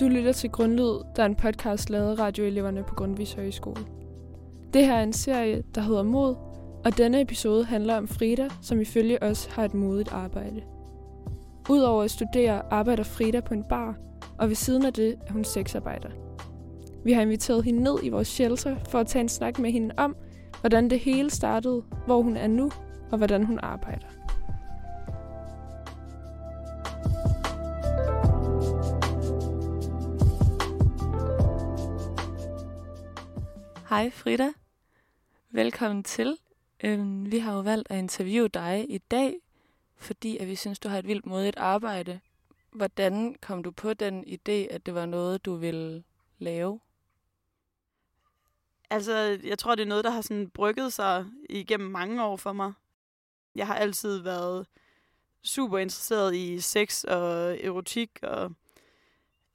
Du lytter til Grundlyd, der er en podcast lavet af radioeleverne på Grundvis Højskole. Det her er en serie, der hedder Mod, og denne episode handler om Frida, som ifølge os har et modigt arbejde. Udover at studere, arbejder Frida på en bar, og ved siden af det er hun sexarbejder. Vi har inviteret hende ned i vores shelter for at tage en snak med hende om, hvordan det hele startede, hvor hun er nu, og hvordan hun arbejder. Hej Frida. Velkommen til. Øhm, vi har jo valgt at interviewe dig i dag, fordi at vi synes, du har et vildt modigt arbejde. Hvordan kom du på den idé, at det var noget, du ville lave? Altså, jeg tror, det er noget, der har sådan brygget sig igennem mange år for mig. Jeg har altid været super interesseret i sex og erotik, og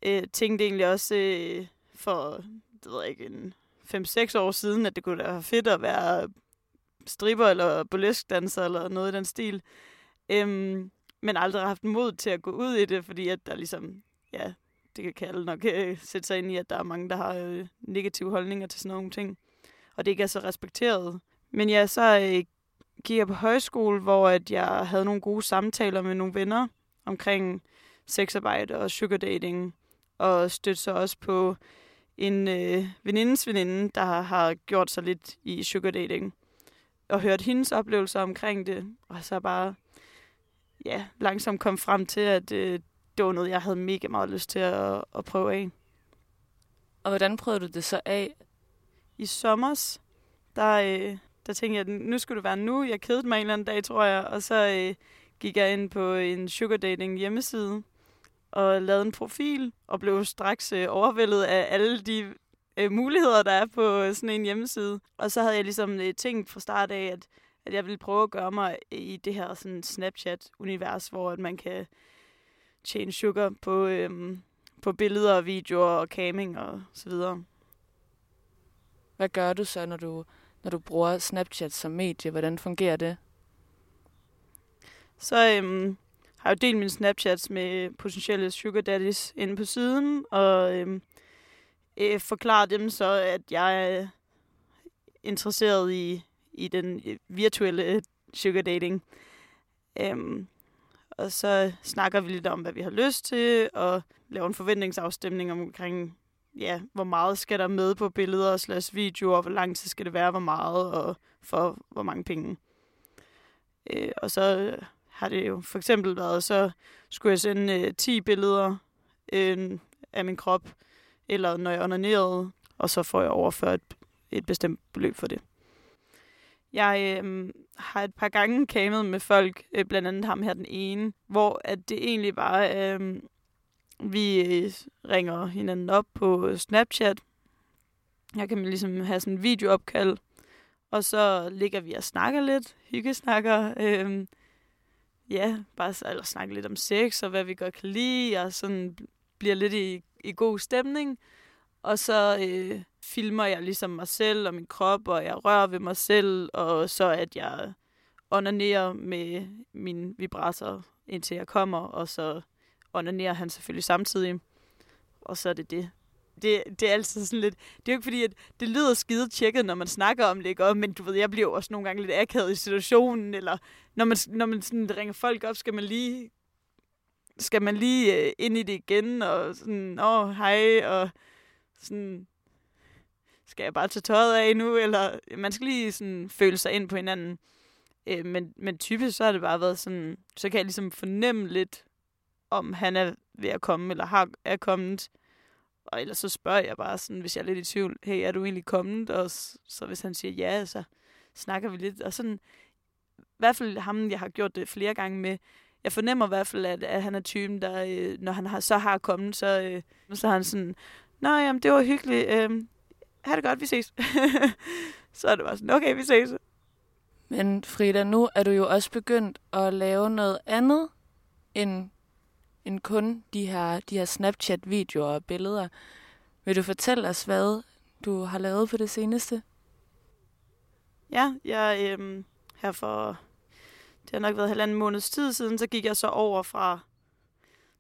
øh, tænkte egentlig også øh, for, det ved jeg ikke, en 5-6 år siden, at det kunne være fedt at være stripper eller burleskdanser eller noget i den stil. Øhm, men aldrig haft mod til at gå ud i det, fordi at der ligesom, ja, det kan alle nok øh, sætte sig ind i, at der er mange, der har øh, negative holdninger til sådan nogle ting. Og det ikke er så respekteret. Men ja, så øh, gik jeg på højskole, hvor at jeg havde nogle gode samtaler med nogle venner omkring sexarbejde og sugar dating. Og støtte så også på en øh, venindes veninde, der har, har gjort sig lidt i sugar dating. Og hørt hendes oplevelser omkring det. Og så bare ja, langsomt kom frem til, at øh, det var noget, jeg havde mega meget lyst til at, at prøve af. Og hvordan prøvede du det så af? I sommers, der, øh, der tænkte jeg, at nu skulle det være nu. Jeg kedede mig en eller anden dag, tror jeg. Og så øh, gik jeg ind på en sugar dating hjemmeside og lavede en profil og blev straks øh, overvældet af alle de øh, muligheder, der er på sådan en hjemmeside. Og så havde jeg ligesom øh, tænkt fra start af, at, at jeg ville prøve at gøre mig i det her sådan Snapchat-univers, hvor at man kan tjene sugar på, øhm, på billeder og videoer og caming og så videre. Hvad gør du så, når du, når du bruger Snapchat som medie? Hvordan fungerer det? Så øhm, har jeg jo delt mine Snapchats med potentielle sugar daddies inde på siden, og øhm, øh, forklarer dem så, at jeg er interesseret i, i den virtuelle sugar dating. Øhm, og så snakker vi lidt om, hvad vi har lyst til, og laver en forventningsafstemning omkring, ja, hvor meget skal der med på billeder slash videoer, hvor lang tid skal det være, hvor meget, og for hvor mange penge. Øh, og så har det jo for eksempel været, så skulle jeg sende øh, 10 billeder øh, af min krop, eller når jeg onanerede, og så får jeg overført et bestemt beløb for det. Jeg øh, har et par gange kamet med folk, øh, blandt andet ham her den ene, hvor at det egentlig bare, øhm, øh, vi ringer hinanden op på Snapchat. Jeg kan ligesom have sådan en videoopkald, og så ligger vi og snakker lidt, hyggesnakker. Øh, ja, bare eller snakke lidt om sex og hvad vi godt kan lide, og sådan bliver lidt i, i god stemning. Og så øh, filmer jeg ligesom mig selv og min krop, og jeg rører ved mig selv, og så at jeg onanerer med min vibrator, indtil jeg kommer, og så onanerer han selvfølgelig samtidig. Og så er det det. Det, det er altid sådan lidt... Det er jo ikke fordi, at det lyder skide tjekket, når man snakker om det, ikke? men du ved, jeg bliver jo også nogle gange lidt akavet i situationen, eller når man, når man sådan ringer folk op, skal man lige skal man lige øh, ind i det igen, og sådan, åh, hej, og sådan, skal jeg bare tage tøjet af nu, eller man skal lige sådan føle sig ind på hinanden. Øh, men, men typisk så har det bare været sådan, så kan jeg ligesom fornemme lidt, om han er ved at komme, eller har, er kommet. Og ellers så spørger jeg bare sådan, hvis jeg er lidt i tvivl, hey, er du egentlig kommet? Og så hvis han siger ja, så snakker vi lidt. Og sådan, i hvert fald ham, jeg har gjort det flere gange med, jeg fornemmer i hvert fald, at, at han er typen, der, øh, når han har, så har kommet, så, øh, så har han sådan, Nå, jamen, det var hyggeligt. Øh, ha' det godt, vi ses. så er det bare sådan, okay, vi ses. Men Frida, nu er du jo også begyndt at lave noget andet end, end kun de her, de her Snapchat-videoer og billeder. Vil du fortælle os, hvad du har lavet på det seneste? Ja, jeg øh, her for, det har nok været halvanden måneds tid siden, så gik jeg så over fra,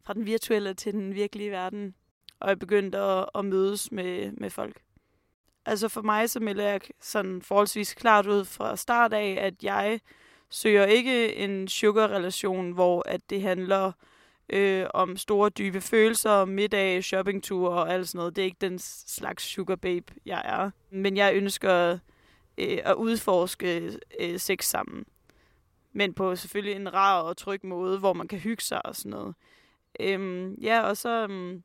fra den virtuelle til den virkelige verden, og jeg begyndte at, at mødes med, med folk. Altså for mig, så melder jeg sådan forholdsvis klart ud fra start af, at jeg søger ikke en sugar-relation, hvor at det handler øh, om store, dybe følelser, middag, shoppingture og alt sådan noget. Det er ikke den slags sugar babe, jeg er. Men jeg ønsker øh, at udforske øh, sex sammen. Men på selvfølgelig en rar og tryg måde, hvor man kan hygge sig og sådan noget. Øhm, ja, og så øhm,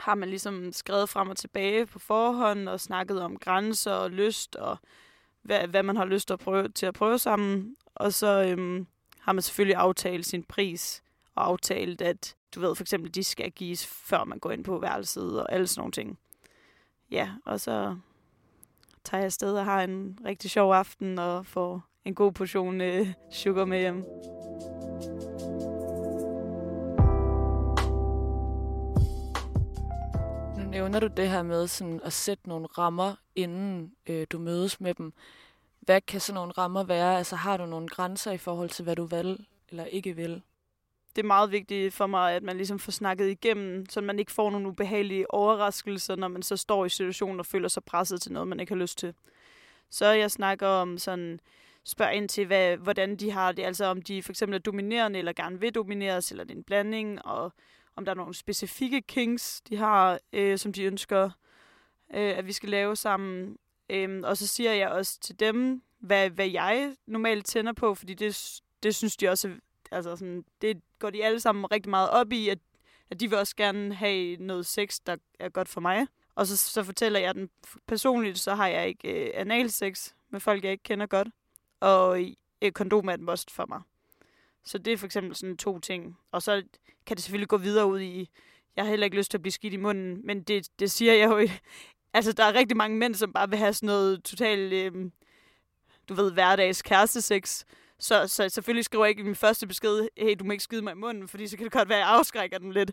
har man ligesom skrevet frem og tilbage på forhånd og snakket om grænser og lyst og hvad, hvad man har lyst til at prøve, til at prøve sammen. Og så øhm, har man selvfølgelig aftalt sin pris og aftalt, at du ved for eksempel, de skal gives, før man går ind på værelset og alle sådan nogle ting. Ja, og så tager jeg afsted og har en rigtig sjov aften og får en god portion øh, sugar med hjem. Nævner du det her med sådan at sætte nogle rammer, inden øh, du mødes med dem. Hvad kan sådan nogle rammer være? Altså har du nogle grænser i forhold til, hvad du vil eller ikke vil? det er meget vigtigt for mig, at man ligesom får snakket igennem, så man ikke får nogle ubehagelige overraskelser, når man så står i situationen og føler sig presset til noget, man ikke har lyst til. Så jeg snakker om sådan, spørg ind til, hvad, hvordan de har det, altså om de for eksempel er dominerende, eller gerne vil domineres, eller det er en blanding, og om der er nogle specifikke kings, de har, øh, som de ønsker, øh, at vi skal lave sammen. Øh, og så siger jeg også til dem, hvad, hvad jeg normalt tænder på, fordi det, det synes de også altså sådan, det går de alle sammen rigtig meget op i, at, at de vil også gerne have noget sex, der er godt for mig. Og så, så fortæller jeg den personligt, så har jeg ikke øh, analsex med folk, jeg ikke kender godt. Og øh, kondom er et must for mig. Så det er for eksempel sådan to ting. Og så kan det selvfølgelig gå videre ud i, jeg har heller ikke lyst til at blive skidt i munden, men det, det siger jeg jo. Altså, der er rigtig mange mænd, som bare vil have sådan noget totalt, øh, du ved, hverdags kærestesex. Så, så selvfølgelig skriver jeg ikke i min første besked, hey, du må ikke skide mig i munden, fordi så kan det godt være, at jeg afskrækker dem lidt.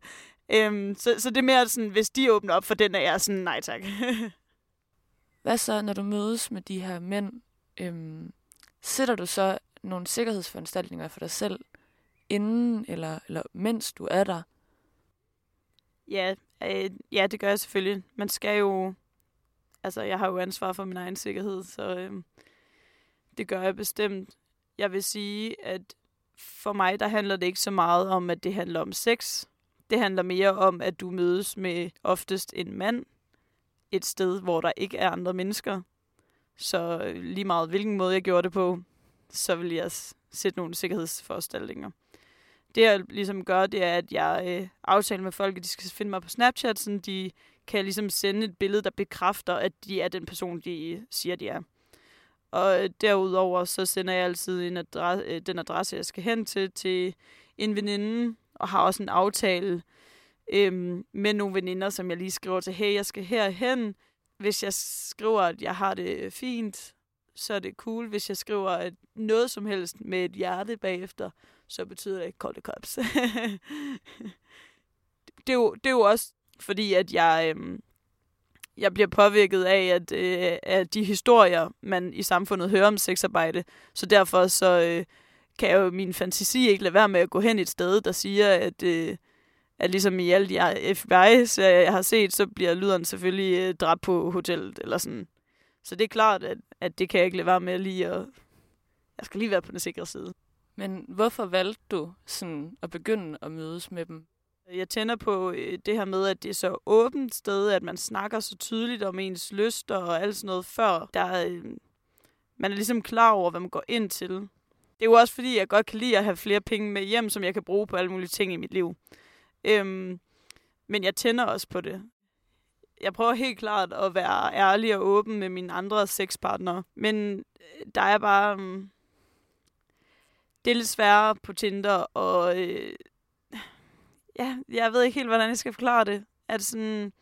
Øhm, så, så det er mere sådan, hvis de åbner op for den, er jeg sådan, nej tak. Hvad så, når du mødes med de her mænd? Øhm, sætter du så nogle sikkerhedsforanstaltninger for dig selv, inden eller, eller mens du er der? Ja, øh, ja, det gør jeg selvfølgelig. Man skal jo... Altså, jeg har jo ansvar for min egen sikkerhed, så øh, det gør jeg bestemt jeg vil sige, at for mig, der handler det ikke så meget om, at det handler om sex. Det handler mere om, at du mødes med oftest en mand et sted, hvor der ikke er andre mennesker. Så øh, lige meget hvilken måde jeg gjorde det på, så vil jeg sætte nogle sikkerhedsforanstaltninger. Det jeg ligesom gør, det er, at jeg øh, aftaler med folk, at de skal finde mig på Snapchat, så de kan ligesom sende et billede, der bekræfter, at de er den person, de øh, siger, de er. Og øh, derudover så sender jeg altid en adresse, øh, den adresse, jeg skal hen til, til en veninde, og har også en aftale øhm, med nogle veninder, som jeg lige skriver til, hey, jeg skal herhen. Hvis jeg skriver, at jeg har det øh, fint, så er det cool. Hvis jeg skriver at noget som helst med et hjerte bagefter, så betyder det ikke kolde cops. det, er jo, det er jo også fordi, at jeg øhm, jeg bliver påvirket af, at, øh, af de historier, man i samfundet hører om sexarbejde. Så derfor så øh, kan jeg jo min fantasi ikke lade være med at gå hen et sted, der siger, at, øh, at ligesom i alle de FBI-serier, jeg har set, så bliver lyderen selvfølgelig øh, dræbt på hotellet. Eller sådan. Så det er klart, at, at det kan jeg ikke lade være med lige at... Jeg skal lige være på den sikre side. Men hvorfor valgte du sådan at begynde at mødes med dem? Jeg tænder på øh, det her med, at det er så åbent sted, at man snakker så tydeligt om ens lyster og alt sådan noget, før der er, øh, man er ligesom klar over, hvad man går ind til. Det er jo også fordi, jeg godt kan lide at have flere penge med hjem, som jeg kan bruge på alle mulige ting i mit liv. Øhm, men jeg tænder også på det. Jeg prøver helt klart at være ærlig og åben med mine andre sexpartnere. Men øh, der er bare... Um, det er lidt sværere på Tinder og øh, ja, jeg ved ikke helt, hvordan jeg skal forklare det. At sådan,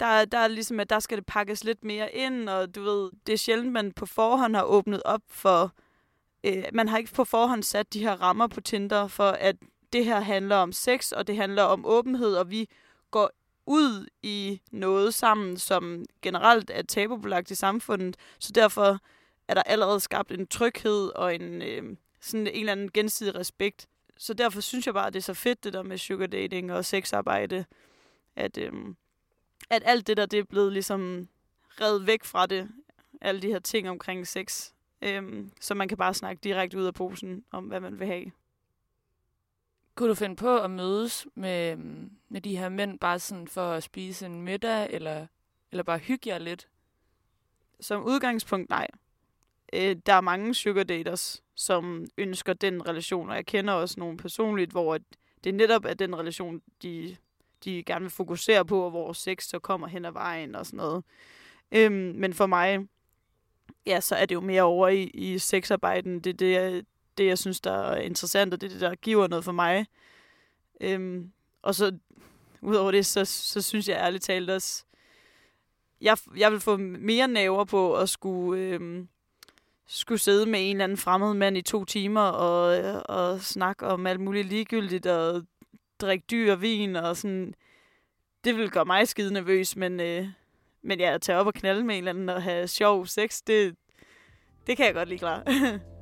der, der er ligesom, at der skal det pakkes lidt mere ind, og du ved, det er sjældent, man på forhånd har åbnet op for, øh, man har ikke på forhånd sat de her rammer på Tinder, for at det her handler om sex, og det handler om åbenhed, og vi går ud i noget sammen, som generelt er tabubelagt i samfundet. Så derfor er der allerede skabt en tryghed og en, øh, sådan en eller anden gensidig respekt. Så derfor synes jeg bare, at det er så fedt, det der med sugar dating og sexarbejde, at, øh, at alt det der, det er blevet ligesom reddet væk fra det. Alle de her ting omkring sex. Øh, så man kan bare snakke direkte ud af posen om, hvad man vil have. Kunne du finde på at mødes med, med de her mænd bare sådan for at spise en middag, eller, eller bare hygge jer lidt? Som udgangspunkt, nej. Øh, der er mange sugar daters, som ønsker den relation, og jeg kender også nogle personligt, hvor det netop er den relation, de, de gerne vil fokusere på, og hvor sex så kommer hen ad vejen og sådan noget. Øhm, men for mig, ja, så er det jo mere over i, i sexarbejden. Det det, det, jeg synes, der er interessant, og det det, der giver noget for mig. Øhm, og så, udover det, så, så synes jeg ærligt talt også, jeg, jeg vil få mere naver på at skulle, øhm, skulle sidde med en eller anden fremmed mand i to timer og, og snakke om alt muligt ligegyldigt og drikke dyr vin og sådan. Det vil gøre mig skide nervøs, men, øh, men ja, at tage op og knalde med en eller anden og have sjov sex, det, det kan jeg godt lide klar.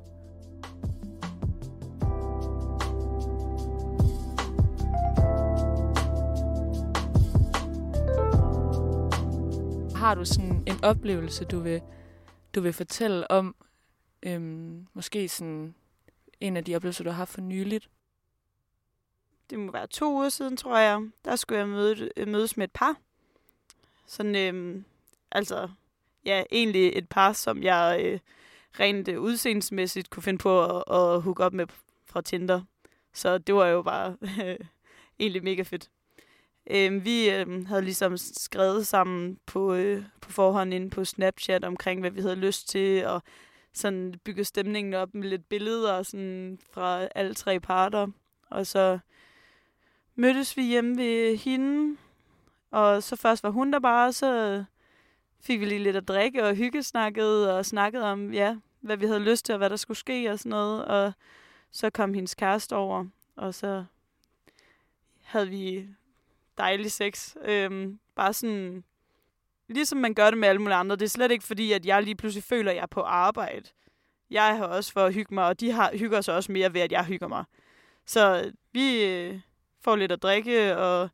Har du sådan en oplevelse, du vil, du vil fortælle om? Øhm, måske sådan en af de oplevelser, du har haft for nyligt? Det må være to uger siden, tror jeg. Der skulle jeg møde, øh, mødes med et par. Sådan, øhm, altså, ja, egentlig et par, som jeg øh, rent øh, udseendsmæssigt kunne finde på at, at hooke op med fra Tinder. Så det var jo bare øh, egentlig mega fedt. Øh, vi øh, havde ligesom skrevet sammen på, øh, på forhånd inde på Snapchat omkring, hvad vi havde lyst til, og sådan bygget stemningen op med lidt billeder sådan fra alle tre parter. Og så mødtes vi hjemme ved hende, og så først var hun der bare, så fik vi lige lidt at drikke og hyggesnakket og snakket om, ja, hvad vi havde lyst til og hvad der skulle ske og sådan noget. Og så kom hendes kæreste over, og så havde vi dejlig sex. Øhm, bare sådan, ligesom man gør det med alle mulige andre. Det er slet ikke fordi, at jeg lige pludselig føler, at jeg er på arbejde. Jeg har også for at hygge mig, og de har, hygger sig også mere ved, at jeg hygger mig. Så vi øh, får lidt at drikke, og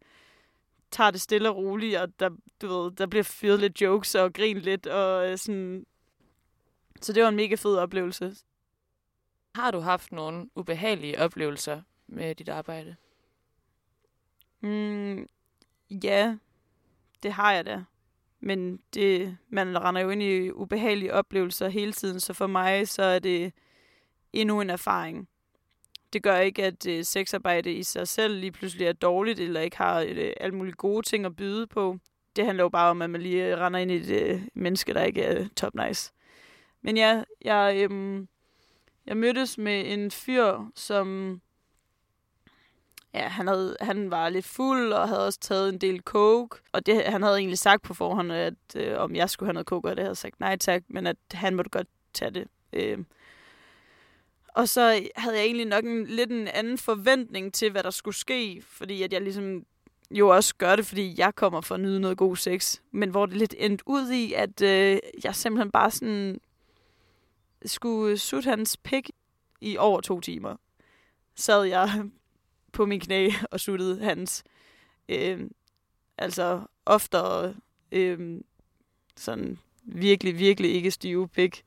tager det stille og roligt, og der, du ved, der bliver fyret lidt jokes og grin lidt, og øh, sådan... Så det var en mega fed oplevelse. Har du haft nogle ubehagelige oplevelser med dit arbejde? Mm, ja, det har jeg da. Men det, man render jo ind i ubehagelige oplevelser hele tiden, så for mig så er det endnu en erfaring. Det gør ikke, at øh, sexarbejde i sig selv lige pludselig er dårligt, eller ikke har et, alle mulige gode ting at byde på. Det handler jo bare om, at man lige render ind i et øh, menneske, der ikke er top nice. Men ja, jeg, øhm, jeg mødtes med en fyr, som ja, han, havde, han var lidt fuld og havde også taget en del coke. Og det, han havde egentlig sagt på forhånd, at øh, om jeg skulle have noget coke, og det havde sagt nej tak, men at han måtte godt tage det. Øh. Og så havde jeg egentlig nok en, lidt en anden forventning til, hvad der skulle ske, fordi at jeg ligesom jo også gør det, fordi jeg kommer for at nyde noget god sex. Men hvor det lidt endte ud i, at øh, jeg simpelthen bare sådan skulle sutte hans pik i over to timer. Sad jeg på min knæ og suttede hans øh, altså oftere øh, sådan virkelig, virkelig ikke stive pik,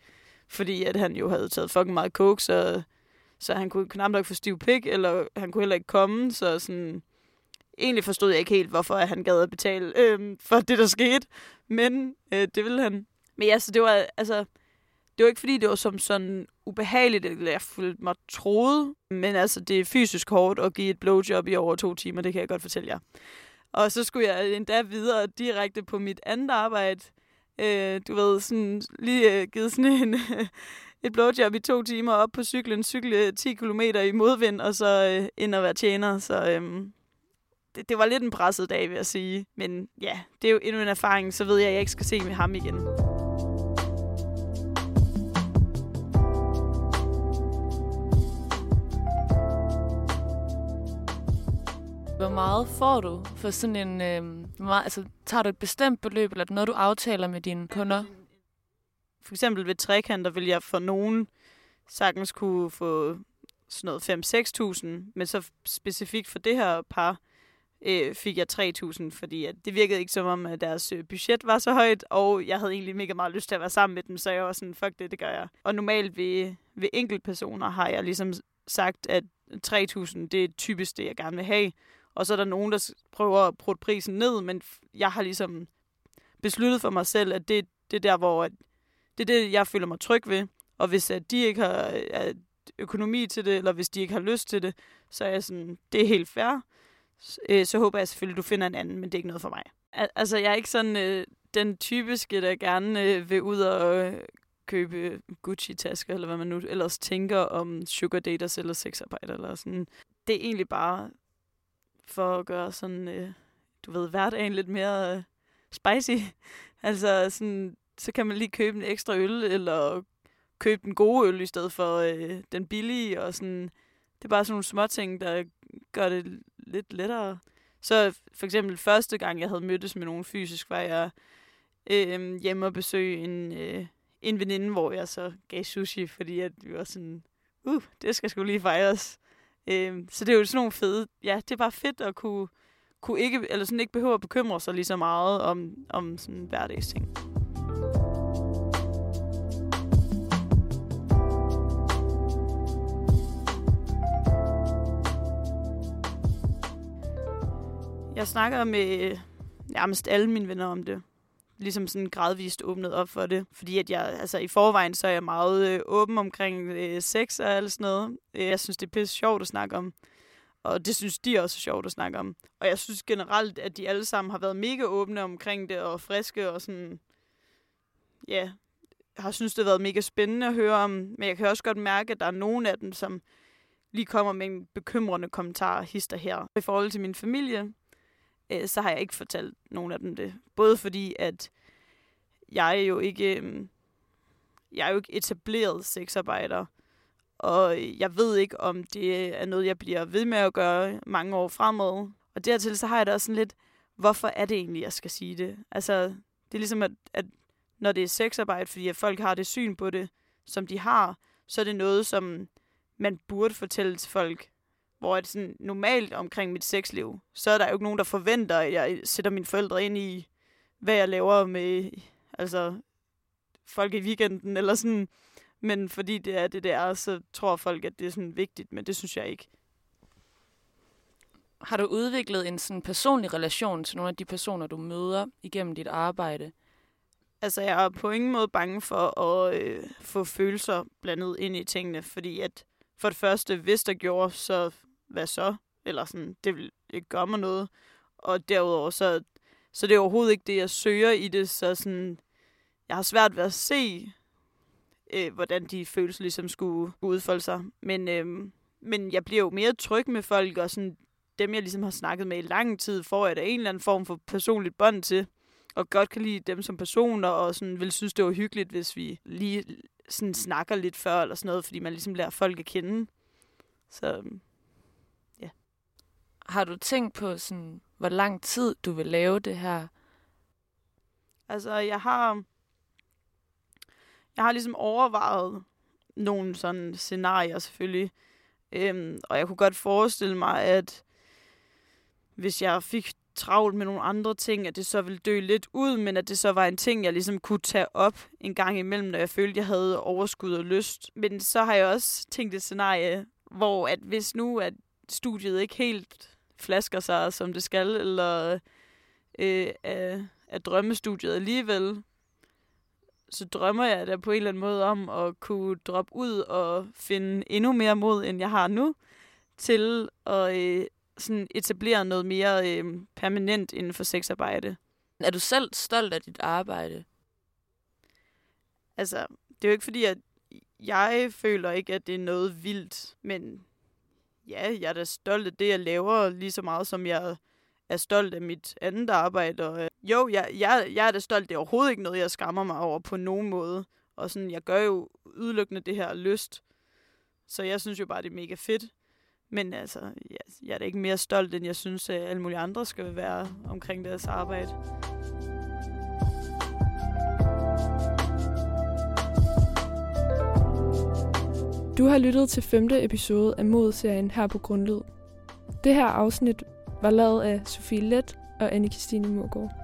fordi at han jo havde taget fucking meget coke, så, så han kunne knap nok få stiv pik, eller han kunne heller ikke komme, så sådan, egentlig forstod jeg ikke helt, hvorfor han gad at betale øh, for det, der skete, men øh, det ville han. Men ja, så det var, altså, det var ikke fordi, det var som sådan ubehageligt, eller jeg følte mig troet, men altså, det er fysisk hårdt at give et blowjob i over to timer, det kan jeg godt fortælle jer. Og så skulle jeg endda videre direkte på mit andet arbejde. Øh, du ved, sådan lige øh, givet sådan en, et blowjob i to timer op på cyklen, cykle 10 km i modvind, og så øh, ind og være tjener. Så øh, det, det var lidt en presset dag, vil jeg sige. Men ja, det er jo endnu en erfaring, så ved jeg, at jeg ikke skal se med ham igen. Meget får du for sådan en... Øh, meget, altså, tager du et bestemt beløb, eller er det noget, du aftaler med dine kunder? For eksempel ved trekanter vil jeg for nogen sagtens kunne få sådan noget 5-6.000, men så specifikt for det her par øh, fik jeg 3.000, fordi at det virkede ikke som om, at deres øh, budget var så højt, og jeg havde egentlig mega meget lyst til at være sammen med dem, så jeg var sådan, fuck det, det gør jeg. Og normalt ved, ved enkeltpersoner har jeg ligesom sagt, at 3.000, det er typisk det, jeg gerne vil have. Og så er der nogen, der prøver at prøve prisen ned, men jeg har ligesom besluttet for mig selv, at det, det er der, hvor at, det er det, jeg føler mig tryg ved. Og hvis at de ikke har at økonomi til det, eller hvis de ikke har lyst til det, så er jeg sådan, det er helt fair. Så, øh, så håber jeg selvfølgelig, at du finder en anden, men det er ikke noget for mig. Al- altså, jeg er ikke sådan øh, den typiske, der gerne øh, vil ud og øh, købe Gucci-tasker, eller hvad man nu ellers tænker om sugar daters eller sexarbejde, eller sådan. Det er egentlig bare for at gøre sådan, øh, du ved, hverdagen lidt mere øh, spicy. altså sådan, så kan man lige købe en ekstra øl, eller købe den gode øl i stedet for øh, den billige, og sådan. Det er bare sådan nogle små ting, der gør det lidt lettere. Så for eksempel første gang, jeg havde mødtes med nogen fysisk, var jeg øh, hjemme og besøge en, øh, en veninde, hvor jeg så gav sushi, fordi at vi var sådan, uh, det skal sgu lige fejres. Øh, så det er jo sådan nogle fede, ja, det er bare fedt at kunne, kunne ikke, eller sådan ikke behøve at bekymre sig lige så meget om, om sådan hverdagsting. Jeg snakker med øh, nærmest alle mine venner om det. Ligesom sådan gradvist åbnet op for det. Fordi at jeg, altså i forvejen, så er jeg meget øh, åben omkring øh, sex og alt sådan noget. Øh, jeg synes, det er pisse sjovt at snakke om. Og det synes de også er sjovt at snakke om. Og jeg synes generelt, at de alle sammen har været mega åbne omkring det, og friske og sådan... Ja, jeg har synes, det har været mega spændende at høre om. Men jeg kan også godt mærke, at der er nogen af dem, som lige kommer med en bekymrende kommentar hister her. I forhold til min familie, øh, så har jeg ikke fortalt nogen af dem det. Både fordi, at jeg jo ikke, øh, jeg er jo ikke etableret sexarbejder, og jeg ved ikke, om det er noget, jeg bliver ved med at gøre mange år fremad. Og dertil så har jeg da også sådan lidt, hvorfor er det egentlig, jeg skal sige det? Altså, det er ligesom, at, at når det er sexarbejde, fordi at folk har det syn på det, som de har, så er det noget, som man burde fortælle til folk, hvor det sådan normalt omkring mit sexliv, så er der jo ikke nogen, der forventer, at jeg sætter mine forældre ind i, hvad jeg laver med altså, folk i weekenden, eller sådan. Men fordi det er det, der, så tror folk, at det er sådan vigtigt, men det synes jeg ikke. Har du udviklet en sådan personlig relation til nogle af de personer, du møder igennem dit arbejde? Altså, jeg er på ingen måde bange for at øh, få følelser blandet ind i tingene, fordi at for det første, hvis der gjorde, så hvad så? Eller sådan, det vil ikke gøre mig noget. Og derudover, så, så det er overhovedet ikke det, jeg søger i det, så sådan, jeg har svært ved at se, øh, hvordan de følelser ligesom skulle udfolde sig. Men, øh, men jeg bliver jo mere tryg med folk, og sådan, dem, jeg ligesom har snakket med i lang tid, får jeg da en eller anden form for personligt bånd til, og godt kan lide dem som personer, og sådan vil synes, det var hyggeligt, hvis vi lige sådan snakker lidt før, eller sådan noget, fordi man ligesom lærer folk at kende. Så øhm, har du tænkt på, sådan, hvor lang tid du vil lave det her? Altså, jeg har... Jeg har ligesom overvejet nogle sådan scenarier selvfølgelig. Øhm, og jeg kunne godt forestille mig, at hvis jeg fik travlt med nogle andre ting, at det så ville dø lidt ud, men at det så var en ting, jeg ligesom kunne tage op en gang imellem, når jeg følte, jeg havde overskud og lyst. Men så har jeg også tænkt et scenarie, hvor at hvis nu at studiet ikke helt flasker sig, som det skal, eller øh, af, af drømmestudiet alligevel, så drømmer jeg da på en eller anden måde om at kunne droppe ud og finde endnu mere mod, end jeg har nu, til at øh, sådan etablere noget mere øh, permanent inden for sexarbejde. Er du selv stolt af dit arbejde? Altså, det er jo ikke fordi, at jeg føler ikke, at det er noget vildt, men ja, jeg er da stolt af det, jeg laver, lige så meget som jeg er stolt af mit andet arbejde. Og, øh, jo, jeg, jeg, jeg er da stolt. Det er overhovedet ikke noget, jeg skammer mig over på nogen måde. Og sådan, jeg gør jo udelukkende det her lyst. Så jeg synes jo bare, det er mega fedt. Men altså, jeg, jeg er da ikke mere stolt, end jeg synes, at alle mulige andre skal være omkring deres arbejde. Du har lyttet til femte episode af Mod-serien her på Grundlyd. Det her afsnit var lavet af Sofie Let og Anne-Kristine Murgaard.